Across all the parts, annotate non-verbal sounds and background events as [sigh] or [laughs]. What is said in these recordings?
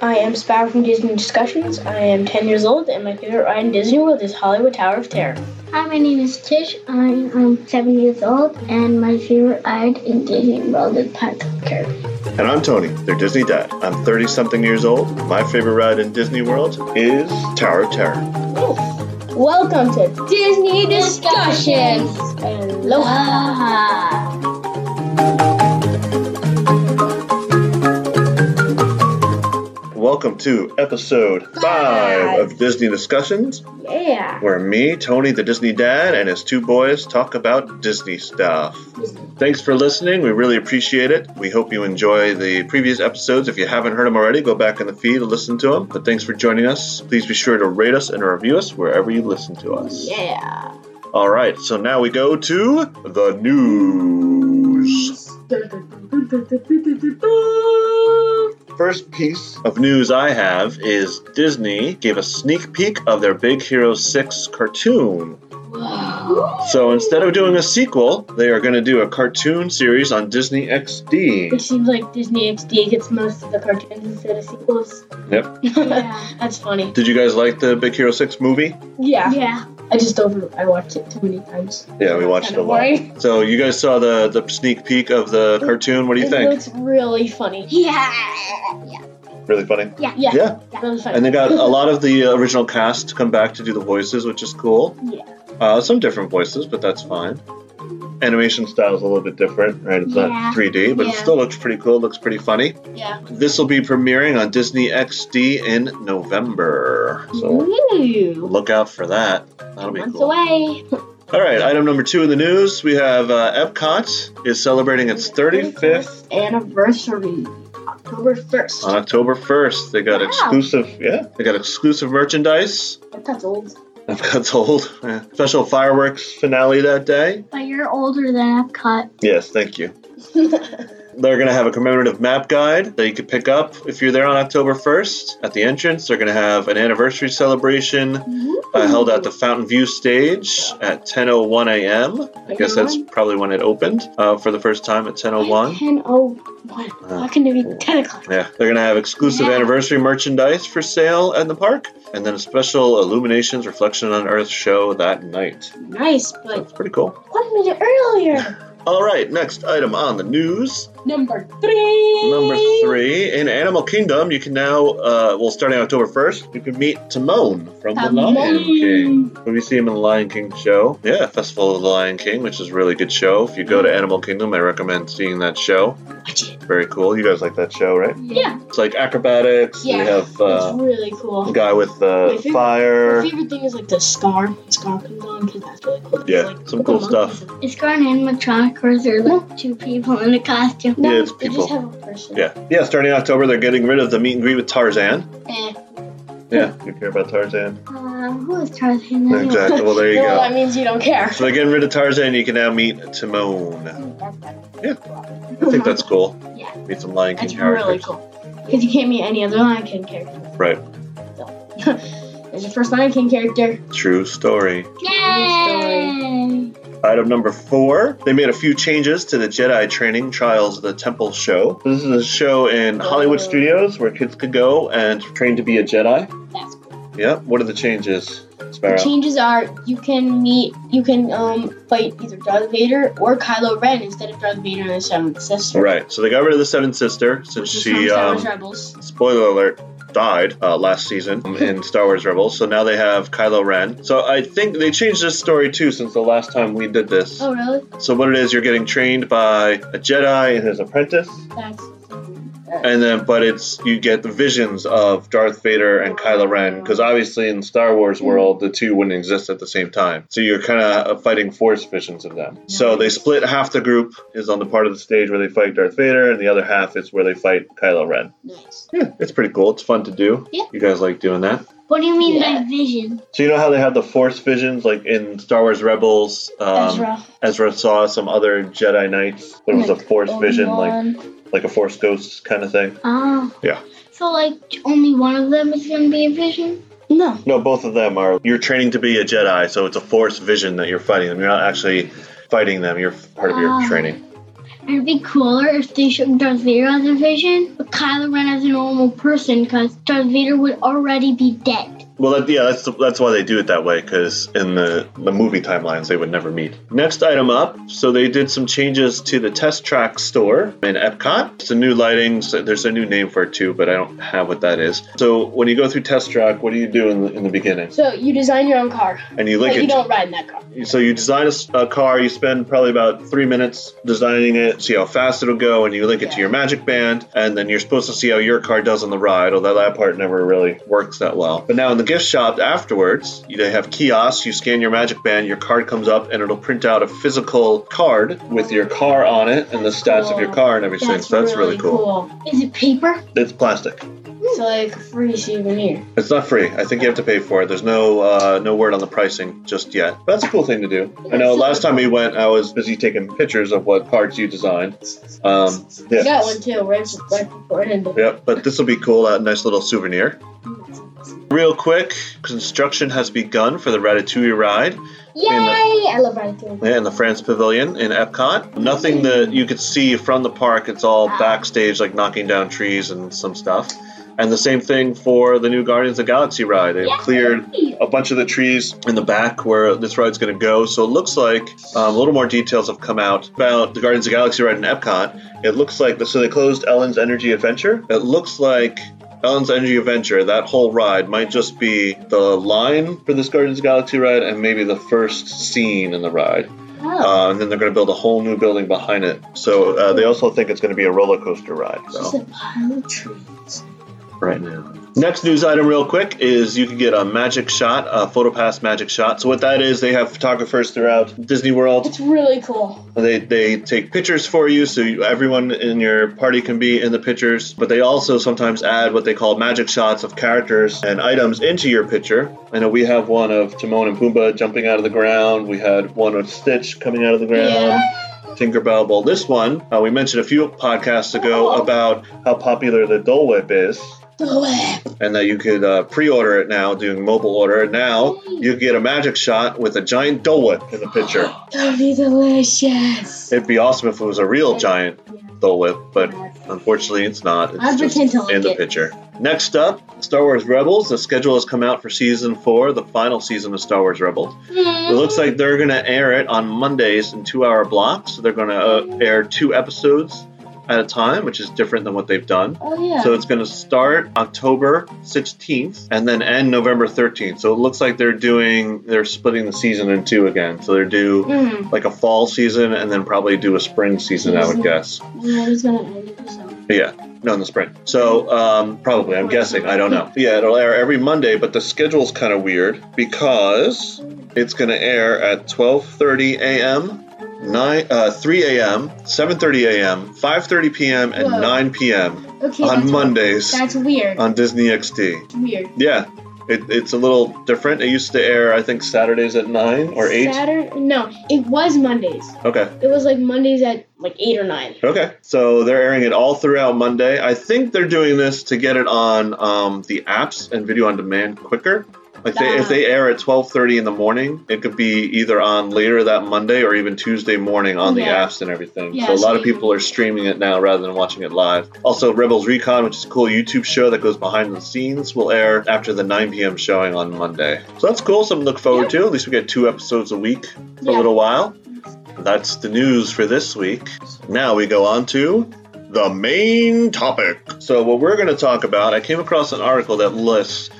I am Sparrow from Disney Discussions. I am 10 years old, and my favorite ride in Disney World is Hollywood Tower of Terror. Hi, my name is Tish. I am seven years old, and my favorite ride in Disney World is Pirates of the Caribbean. And I'm Tony, their Disney dad. I'm 30 something years old. My favorite ride in Disney World is Tower of Terror. Welcome to Disney Discussions. Aloha. Welcome to episode five of Disney Discussions, Yeah. where me, Tony, the Disney dad, and his two boys talk about Disney stuff. Thanks for listening. We really appreciate it. We hope you enjoy the previous episodes. If you haven't heard them already, go back in the feed and listen to them. But thanks for joining us. Please be sure to rate us and review us wherever you listen to us. Yeah. All right, so now we go to the news. First piece of news I have is Disney gave a sneak peek of their Big Hero 6 cartoon. So instead of doing a sequel, they are going to do a cartoon series on Disney XD. It seems like Disney XD gets most of the cartoons instead of sequels. Yep. [laughs] Yeah. That's funny. Did you guys like the Big Hero 6 movie? Yeah. Yeah. I just over. I watched it too many times. Yeah, we watched it a lot. boring. So you guys saw the the sneak peek of the cartoon. What do you it think? looks really funny. Yeah. Yeah. Really funny. Yeah. Yeah. Really funny. And they got a lot of the original cast to come back to do the voices, which is cool. Yeah. Uh, some different voices, but that's fine. Animation style is a little bit different, right? It's Yeah. not 3D, but it still looks pretty cool. Looks pretty funny. Yeah. This will be premiering on Disney XD in November. So Ooh. look out for that. That'll be Months cool. away. [laughs] All right, item number two in the news we have uh, Epcot is celebrating its 35th anniversary. October 1st. on October 1st. They got Wow. exclusive, yeah, they got exclusive merchandise. That's old. Epcot's [laughs] old. Yeah. Special fireworks finale that day. But you're older than Epcot. Yes, thank you. [laughs] They're going to have a commemorative map guide that you can pick up if you're there on October 1st. At the entrance, they're going to have an anniversary celebration uh, held at the Fountain View stage at 10:01 a.m. I guess that's probably when it opened uh, for the first time at 10:01. 10.01. How can it be 10 o'clock? Yeah, they're going to have exclusive Yeah. anniversary merchandise for sale at the park, and then a special Illuminations Reflection on Earth show that night. Nice, but That's pretty cool. one minute earlier. All right, next item on the news. Number three. Number three, in Animal Kingdom, you can now, uh, well, starting October 1st, you can meet Timon from The Lion King. When we see him in the Lion King show. Yeah, Festival of the Lion King, which is a really good show. If you go to Animal Kingdom, I recommend seeing that show. Watch it. Very cool. You guys like that show, right? Yeah. It's like acrobatics. Yeah. We have uh, it's really cool. the guy with My the favorite- fire. My favorite thing is like the scar. The scar comes on because that's really cool. Yeah, like, some cool stuff. monkeys. Is Scar an animatronic or is there like two people in a costume? No, Yeah, it's they people. just have a person. Yeah, yeah. Starting October, they're getting rid of the meet and greet with Tarzan. Eh. Yeah, you care about Tarzan? Uh, who is Tarzan? anyway? Exactly. Well, there you [laughs] well, go. that means you don't care. So they're getting rid of Tarzan. You can now meet Timon. Yeah. I think that's cool. Yeah. Meet some Lion King That's characters. really cool. Because you can't meet any other Lion King character. Right. [laughs] There's your first Lion King character. True story. Yay! Item number four. They made a few changes to the Jedi Training Trials of the Temple show. This is a show in Hollywood. Studios where kids could go and train to be a Jedi. That's cool. Yeah. What are the changes, The Sparrow? changes are you can meet, you can um fight either Darth Vader or Kylo Ren instead of Darth Vader and the Seventh Sister. Right. So they got rid of the Seventh Sister since Which she, from Star Wars um, Rebels. spoiler alert, died uh, last season in Star Wars Rebels. So now they have Kylo Ren. So I think they changed this story too since the last time we did this. Oh really? So what it is, you're getting trained by a Jedi and his apprentice, That's. And then but it's you get the visions of Darth Vader and Kylo Ren because obviously in Star Wars world the two wouldn't exist at the same time. So you're kind of fighting Force visions of them. So they split half the group is on the part of the stage where they fight Darth Vader, and the other half is where they fight Kylo Ren. Nice. Yeah, it's pretty cool. It's fun to do. Yeah. You guys like doing that? What do you mean Yeah. by vision? So you know how they have the Force visions, like in Star Wars Rebels. Um, Ezra. Ezra saw some other Jedi Knights. There was a Force vision, like like a Force ghost kind of thing. Oh. Yeah. So like only one of them is gonna be a vision? No. No, both of them are. You're training to be a Jedi, so it's a Force vision that you're fighting them. You're not actually fighting them. You're part of your Ah. training. It'd be cooler if they showed Darth Vader as a vision, but Kylo Ren as a normal person, because Darth Vader would already be dead. Well, that, yeah, that's that's why they do it that way because in the the movie timelines they would never meet. Next item up, so they did some changes to the Test Track store in Epcot. It's a new lighting. So there's a new name for it too, but I don't have what that is. So when you go through Test Track, what do you do in the, in the beginning? So you design your own car, And you but link you don't ride in that car. So you design a car, you spend probably about three minutes designing it, see how fast it'll go, and you link it to your Magic Band, and then you're supposed to see how your car does on the ride, although that part never really works that well. But now in the gift shop afterwards, you- they have kiosks, you scan your Magic Band, your card comes up, and it'll print out a physical card with your car on it and the stats of your car and everything. so that's really, cool. Is it paper? It's plastic. So like a free souvenir. It's not free. I think you have to pay for it. There's no uh, no word on the pricing just yet. But that's a cool thing to do. I know last time we went, I was busy taking pictures of what cards you designed. Um, I yeah. got one too, right, right before it ended. Yep, but this will be cool. A nice little souvenir. Real quick, construction has begun for the Ratatouille ride Yay! I love Ratatouille. in the France Pavilion in Epcot. Nothing that you could see from the park. It's all backstage, like knocking down trees and some stuff. And the same thing for the new Guardians of the Galaxy ride. They've cleared a bunch of the trees in the back where this ride's going to go. So it looks like um, a little more details have come out about the Guardians of the Galaxy ride in Epcot. It looks like so they closed Ellen's Energy Adventure. It looks like Ellen's Energy Adventure, that whole ride might just be the line for this Guardians of the Galaxy ride and maybe the first scene in the ride. Oh. Uh, and then they're going to build a whole new building behind it. So uh, they also think it's going to be a roller coaster ride. So a pile of trees. Right now. Next news item, real quick, is you can get a magic shot, a PhotoPass magic shot. So what that is, they have photographers throughout Disney World. It's really cool. They they take pictures for you, so you, everyone in your party can be in the pictures. But they also sometimes add what they call magic shots of characters and items into your picture. I know we have one of Timon and Pumbaa jumping out of the ground. We had one of Stitch coming out of the ground. Yeah. Tinkerbell. Well, this one uh, we mentioned a few podcasts ago Oh. about how popular the Dole Whip is The web. And that you could uh, pre-order it now, doing mobile order. And now you get a magic shot with a giant Dole Whip in the picture. That would be delicious. It'd be awesome if it was a real giant Dole Whip, but unfortunately it's not. It's I'll just pretend to like in the it. picture. Next up, Star Wars Rebels. The schedule has come out for season four, the final season of Star Wars Rebels. It looks like they're going to air it on Mondays in two-hour blocks. So they're going to uh, air two episodes at a time, which is different than what they've done. Oh yeah. So it's going to start October 16th and then end November 13th. So it looks like they're doing, they're splitting the season in two again. So they're do Mm. like a fall season and then probably do a spring season, I would guess. Yeah, he's gonna end. Yeah, no, in the spring. So um, probably, I'm guessing. I don't know. [laughs] Yeah, it'll air every Monday, but the schedule's kind of weird because it's going to air at 12:30 a.m. 9, uh, 3 a.m., 7:30 a.m., 5:30 p.m., and Whoa. 9 p.m. Okay. on Mondays That's weird. on Disney XD. It's weird. Yeah, it, it's a little different. It used to air, I think, Saturdays at 9 or 8. Saturday? No, it was Mondays. Okay. It was like Mondays at like eight or nine. Okay, so they're airing it all throughout Monday. I think they're doing this to get it on um, the apps and video on demand quicker. Like they, if they air at twelve thirty in the morning, it could be either on later that Monday or even Tuesday morning on the apps and everything. Yeah, so a lot of people are streaming it now rather than watching it live. Also, Rebels Recon, which is a cool YouTube show that goes behind the scenes, will air after the 9 p.m. showing on Monday. So that's cool. Something to look forward to. At least we get two episodes a week for a little while. That's the news for this week. Now we go on to the main topic. So, what we're going to talk about, I came across an article that lists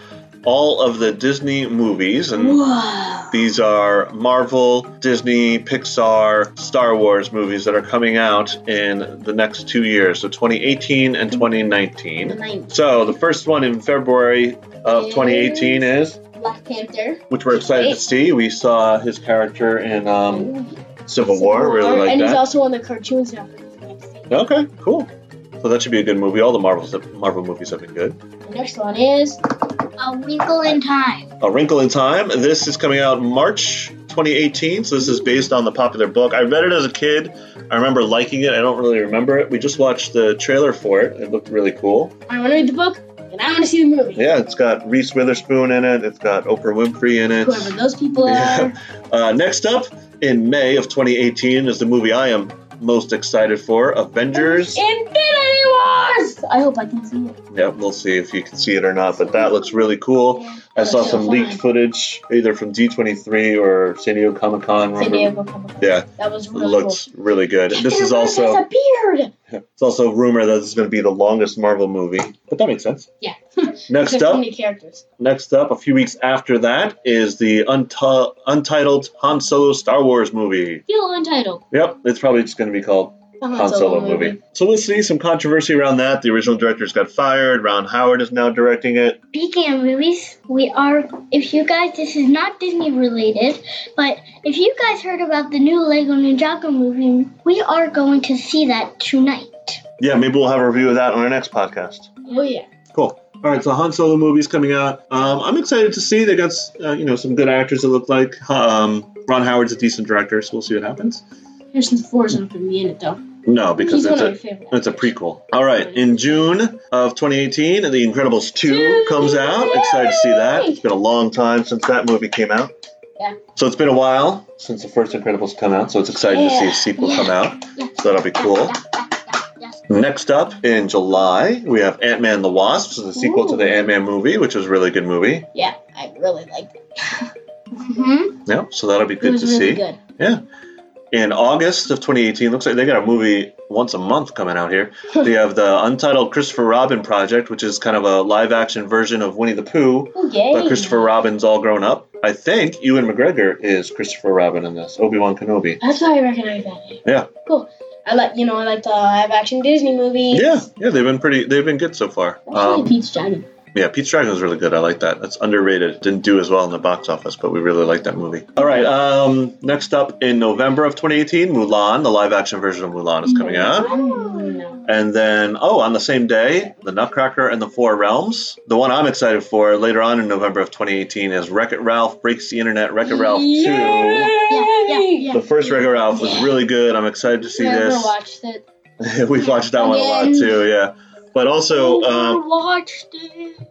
all of the Disney movies, and Wow. these are Marvel, Disney, Pixar, Star Wars movies that are coming out in the next two years, so 2018 and 2019. Nine. So, the first one in February of 2018 is, Black Panther. which we're excited to see. We saw his character in um, Civil War, really like and that. he's also on the cartoons now. Okay, cool. So that should be a good movie. All the Marvels, Marvel movies have been good. The next one is A Wrinkle in Time. A Wrinkle in Time. This is coming out March 2018. So this is based on the popular book. I read it as a kid. I remember liking it. I don't really remember it. We just watched the trailer for it. It looked really cool. I want to read the book and I want to see the movie. Yeah, it's got Reese Witherspoon in it. It's got Oprah Winfrey in it. Whoever those people are. Yeah. [laughs] Uh, next up in May of 2018 is the movie I am most excited for Avengers. Infinity Wars! I hope I can see it. Yeah, we'll see if you can see it or not, but that looks really cool. I saw some leaked footage either from D23 or San Diego Comic Con. San Diego Comic Con. Yeah, That was really looks really good. cool. This is also has a beard! it's also a rumor that this is going to be the longest Marvel movie, but that makes sense. Yeah. [laughs] Next up, characters. next up, a few weeks after that is the unti- untitled Han Solo Star Wars movie. Feel untitled. Yep, it's probably just going to be called The Han Solo movie. So we'll see some controversy around that. The original directors got fired. Ron Howard is now directing it. Speaking of movies, we are. If you guys, this is not Disney related, but if you guys heard about the new Lego Ninjago movie, we are going to see that tonight. Yeah, maybe we'll have a review of that on our next podcast. Oh, yeah. Cool. All right, so Han Solo movie's coming out. Um, I'm excited to see. They got uh, you know some good actors. It look like um, Ron Howard's a decent director, so we'll see what happens. Harrison Ford's not going to be in it, though. No, because it's a it's a prequel. All right, in June of 2018, The Incredibles 2 comes out. Excited to see that. It's been a long time since that movie came out. Yeah. So it's been a while since the first Incredibles come out, so it's exciting to see a sequel Yeah. come out. Yeah. So that'll be cool. Yeah, yeah, yeah, yeah. Next up in July, we have Ant Man the Wasp, so the sequel to the Ant Man movie, which was a really good movie. Yeah, I really liked it. [laughs] Mm-hmm. Yeah, so that'll be It good was to really see. good. In August of 2018, looks like they got a movie once a month coming out here. [laughs] they have the Untitled Christopher Robin Project, which is kind of a live action version of Winnie the Pooh, Oh, yay. but Christopher Robin's all grown up. I think Ewan McGregor is Christopher Robin in this, Obi Wan Kenobi. That's why I recognize that name. Yeah. Cool. I like, you know, I like the live action Disney movies. Yeah, yeah, they've been pretty, they've been good so far. Um, Pete's Dragon. Yeah, Pete's Dragon was really good. I like that. That's underrated. Didn't do as well in the box office, but we really like that movie. All right. Um, next up in November of 2018, Mulan, the live action version of Mulan is coming out. And then, oh, on the same day, The Nutcracker and the Four Realms. The one I'm excited for later on in November of 2018 is Wreck It Ralph Breaks the Internet, Wreck It Ralph 2. Yeah, yeah, yeah. The first Wreck It Ralph was really good. I'm excited to see Never this. watched it. [laughs] We've watched that one a lot too, yeah. But also, Never um,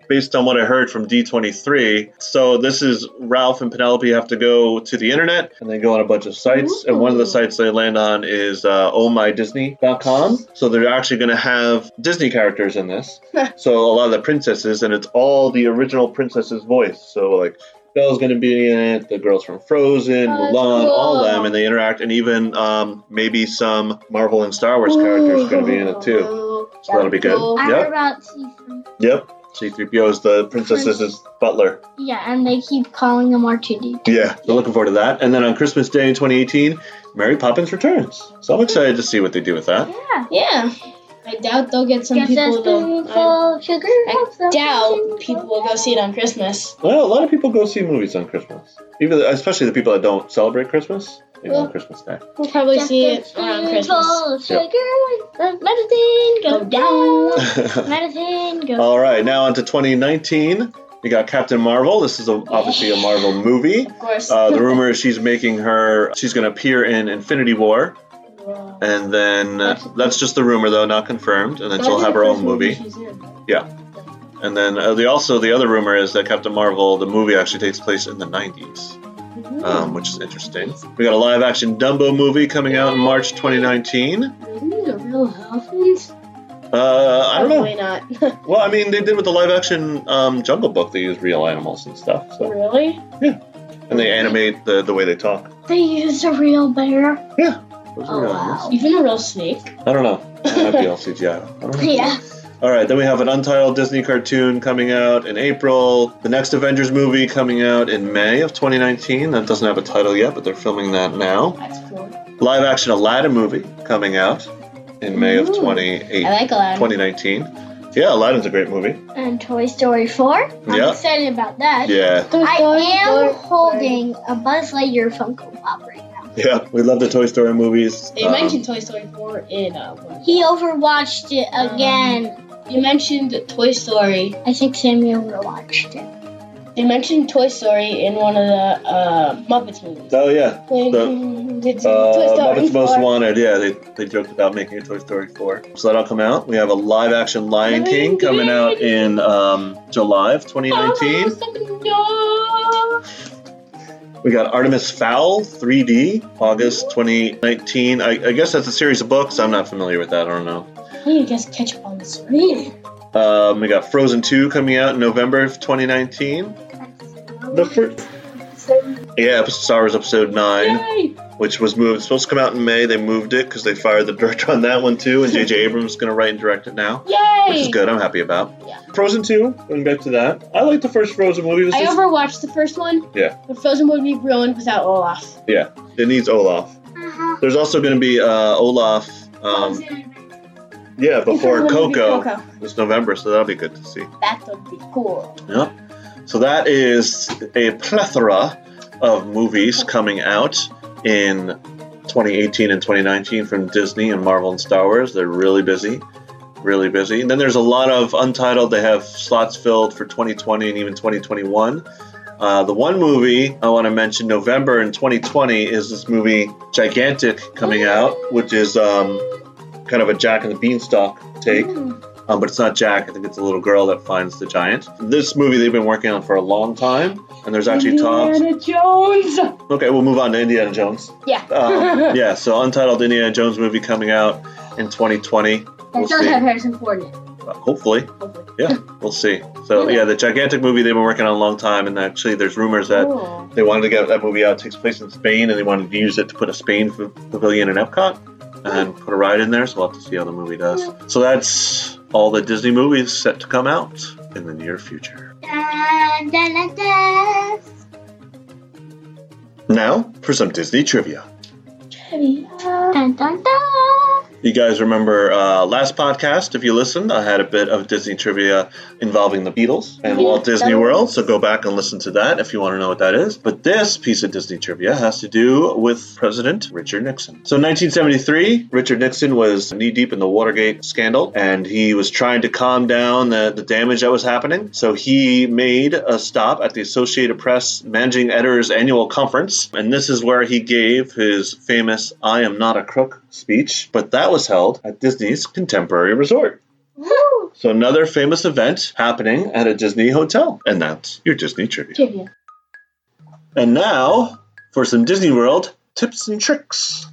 based on what I heard from D23. So this is Ralph and Penelope have to go to the internet and they go on a bunch of sites. And one of the sites they land on is uh, ohmydisney.com. So they're actually going to have Disney characters in this. [laughs] so a lot of the princesses, and it's all the original princesses' voice. So like. Belle's going to be in it. The girls from Frozen, Oh, Mulan, all cool. them, and they interact. And even um, maybe some Marvel and Star Wars characters are going to be in it too. So that'll be good. Cool. I Yep. heard about season. Yep. C-3PO is the princess's butler. Yeah, and they keep calling him R2D2. Yeah, we're looking forward to that. And then on Christmas Day in 2018, Mary Poppins returns. So I'm excited to see what they do with that. Yeah. Yeah. I doubt they'll get some Gets that people spoon to. I, sugar. I doubt people will go see it on Christmas. Well, a lot of people go see movies on Christmas, even especially the people that don't celebrate Christmas. They go on Christmas Day. We'll probably Just see it around Christmas. of sugar. Medicine go Go down. [laughs] Medicine go. All right, now on to 2019. We got Captain Marvel. This is a, obviously a Marvel movie. Of course. Uh, the [laughs] rumor is she's making her. She's going to appear in Infinity War, and then uh, that's just the rumor though, not confirmed. And then she'll have her own movie. Yeah. And then uh, the also the other rumor is that Captain Marvel, the movie, actually takes place in the 90s, um, which is interesting. We got a live action Dumbo movie coming out in March 2019. These are real elephants? Uh, I don't know. Probably not. [laughs] Well, I mean, they did with the live action um, Jungle Book. They use real animals and stuff, so really? and they animate the, the way they talk. They used a real bear. Those Oh, are wow. animals. Even a real snake? I don't know. That might be [laughs] all CGI. I don't know. Yeah. All right, then we have an untitled Disney cartoon coming out in April. The next Avengers movie coming out in May of 2019. That doesn't have a title yet, but they're filming that now. That's cool. Live action Aladdin movie coming out in May of Ooh. 28, I like Aladdin. 2019. Yeah, Aladdin's a great movie. And Toy Story 4. I'm Yeah. excited about that. Yeah, I am holding a Buzz Lightyear Funko Pop right now. Yeah, we love the Toy Story movies. They Um, mentioned Toy Story 4 in uh, He overwatched it again. You mentioned Toy Story. I think Sammy overwatched it. They mentioned Toy Story in one of the uh, Muppets movies. Oh yeah, When the- [laughs] uh, Toy Story Muppets Most Wanted. Yeah, they, they joked about making a Toy Story 4. So that'll come out. We have a live action Lion Lion King coming out in um, July of 2019. Oh, We got Artemis Fowl 3D, August 2019. I, I guess that's a series of books. I'm not familiar with that. I don't know. I need to just catch up on this reading. Um, we got Frozen 2 coming out in November of 2019. The first, yeah, Star Wars Episode 9, Yay! Which was moved, supposed to come out in May. They moved it because they fired the director on that one too, and J.J. [laughs] Abrams is going to write and direct it now, Yay! which is good. I'm happy about. Yeah. Frozen 2, going back to that. I like the first Frozen movie. Was I just- overwatched the first one. Yeah. But Frozen would be ruined without Olaf. yeah, it needs Olaf. Uh-huh. There's also going to be uh, Olaf. Um, yeah, before Coco Coco. this November, so that'll be good to see. That would be cool. Yep. So that is a plethora of movies coming out in 2018 and 2019 from Disney and Marvel and Star Wars. They're really busy, really busy. And then there's a lot of untitled. They have slots filled for 2020 and even 2021. Uh, the one movie I want to mention, November in 2020, is this movie Gigantic coming out, which is um, kind of a Jack and the Beanstalk take Mm. Um, but it's not Jack. I think it's a little girl that finds the giant. This movie they've been working on for a long time, and there's actually talks. Indiana Jones. Okay, we'll move on to Indiana Jones. Yeah. Um, [laughs] yeah, so Untitled Indiana Jones movie coming out in 2020. That We'll does see. have Harrison Ford in it. Uh, hopefully, Hopefully. yeah, we'll see. So yeah, the gigantic movie they've been working on a long time, and actually there's rumors that Cool. they wanted to get that movie out. It takes place in Spain, and they wanted to use it to put a Spain pavilion in Epcot and put a ride in there. So we'll have to see how the movie does. So that's all the Disney movies set to come out in the near future. Now for some Disney trivia. Dun, dun, dun. You guys remember uh, last podcast? If you listened, I had a bit of Disney trivia involving the Beatles and Yeah, Walt Disney World. So go back and listen to that if you want to know what that is. But this piece of Disney trivia has to do with President Richard Nixon. So, in 1973, Richard Nixon was knee deep in the Watergate scandal, and he was trying to calm down the, the damage that was happening. So he made a stop at the Associated Press Managing Editors Annual Conference, and this is where he gave his famous "I am not a crook" speech. But that was held at Disney's Contemporary Resort. Woo! So another famous event happening at a Disney hotel, and that's your Disney trivia. Trivia. And now for some Disney World tips and tricks.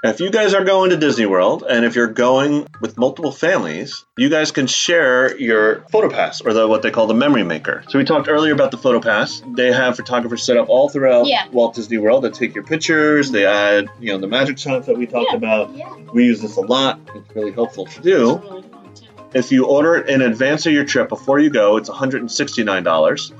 If you guys are going to Disney World, and if you're going with multiple families, you guys can share your PhotoPass or the what they call the Memory Maker. So we talked earlier about the PhotoPass. They have photographers set up all throughout Yeah. Walt Disney World that take your pictures. They add, you know, the magic shots that we talked Yeah. about. Yeah. We use this a lot. It's really helpful to do. Really. If you order it in advance of your trip before you go, it's $169.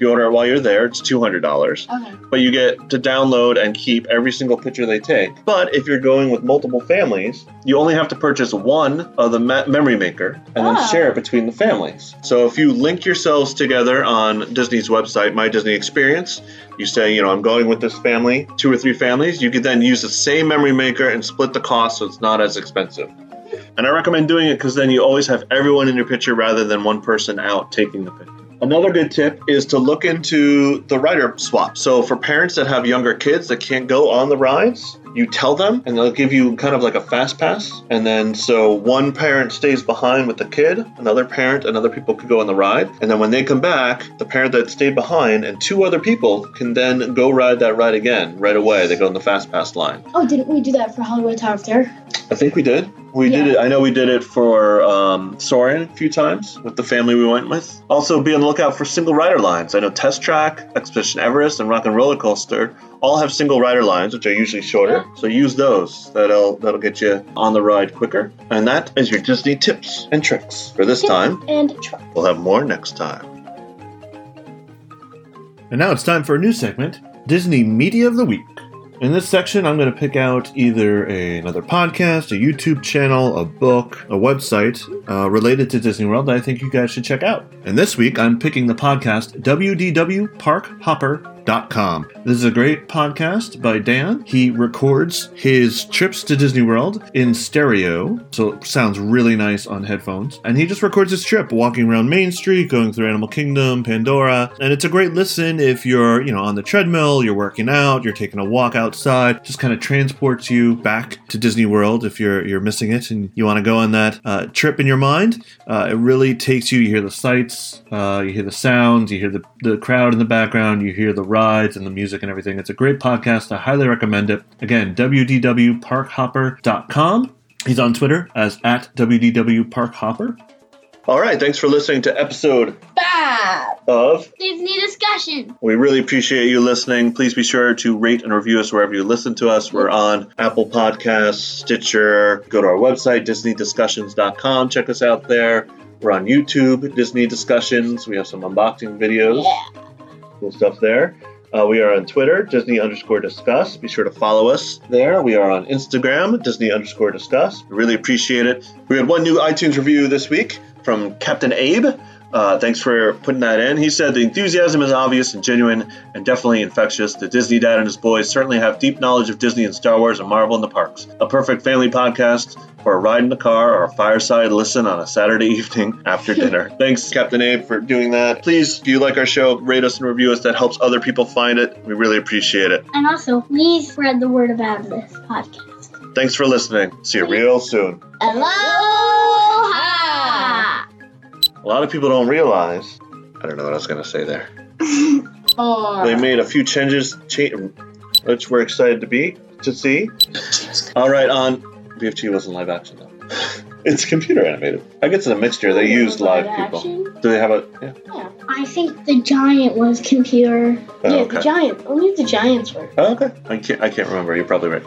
If you order it while you're there, it's $200. Okay. But you get to download and keep every single picture they take. But if you're going with multiple families, you only have to purchase one of the me- memory maker and then Ah. share it between the families. So if you link yourselves together on Disney's website, My Disney Experience, you say, you know, I'm going with this family, two or three families, you could then use the same memory maker and split the cost so it's not as expensive. And I recommend doing it because then you always have everyone in your picture rather than one person out taking the picture. Another good tip is to look into the rider swap. So for parents that have younger kids that can't go on the rides, you tell them and they'll give you kind of like a fast pass. And then so one parent stays behind with the kid, another parent and other people could go on the ride. And then when they come back, the parent that stayed behind and two other people can then go ride that ride again right away. They go in the fast pass line. Oh, didn't we do that for Hollywood Tower of Terror? I think we did. We did it. I know we did it for um, Soarin' a few times with the family we went with. Also, be on the lookout for single rider lines. I know Test Track, Expedition Everest, and Rock and Roller Coaster all have single rider lines, which are usually shorter. So use those. That'll that'll get you on the ride quicker. And that is your Disney tips and tricks for this Tips time. And truck. We'll have more next time. And now it's time for a new segment Disney Media of the Week. In this section, I'm going to pick out either a, another podcast, a YouTube channel, a book, a website uh, related to Disney World that I think you guys should check out. And this week, I'm picking the podcast WDWParkHopper.com. This is a great podcast by Dan. He records his trips to Disney World in stereo, so it sounds really nice on headphones. And he just records his trip, walking around Main Street, going through Animal Kingdom, Pandora, and it's a great listen if you're, you know, on the treadmill, you're working out, you're taking a walk outside. Just kind of transports you back to Disney World if you're you're missing it and you want to go on that uh, trip in your mind. Uh, it really takes you. You hear the sights, uh, you hear the sounds, you hear the the crowd in the background. You hear the rides and the music and everything. It's a great podcast. I highly recommend it. Again, wdwparkhopper.com. He's on Twitter as at wdwparkhopper. All right, thanks for listening to episode Five. of. Disney discussion. We really appreciate you listening. Please be sure to rate and review us wherever you listen to us. We're on Apple Podcasts, Stitcher. Go to our website, DisneyDiscussions.com. Check us out there. We're on YouTube, Disney Discussions. We have some unboxing videos. Yeah. Cool stuff there. Uh, we are on Twitter, Disney underscore discuss. Be sure to follow us there. We are on Instagram, Disney underscore discuss. We really appreciate it. We had one new iTunes review this week from Captain Abe. Uh, thanks for putting that in. He said the enthusiasm is obvious and genuine and definitely infectious. The Disney dad and his boys certainly have deep knowledge of Disney and Star Wars and Marvel in the parks. A perfect family podcast for a ride in the car or a fireside listen on a Saturday [laughs] evening after dinner. Thanks, Captain Abe, for doing that. Please, if you like our show, rate us and review us. That helps other people find it. We really appreciate it. And also, please spread the word about this podcast. Thanks for listening. See you real soon. Aloha! A lot of people don't realize. I don't know what I was going to say there. Four. They made a few changes, cha- which we're excited to be to see. All right, on BFG wasn't live action though. [laughs] it's computer animated. I guess it's a mixture. They oh, used live people. Do they have a? Yeah. Yeah. I think the giant was computer. Oh, yeah, okay. the giant. Only the giants were. Oh, okay. I can't. I can't remember. You're probably right.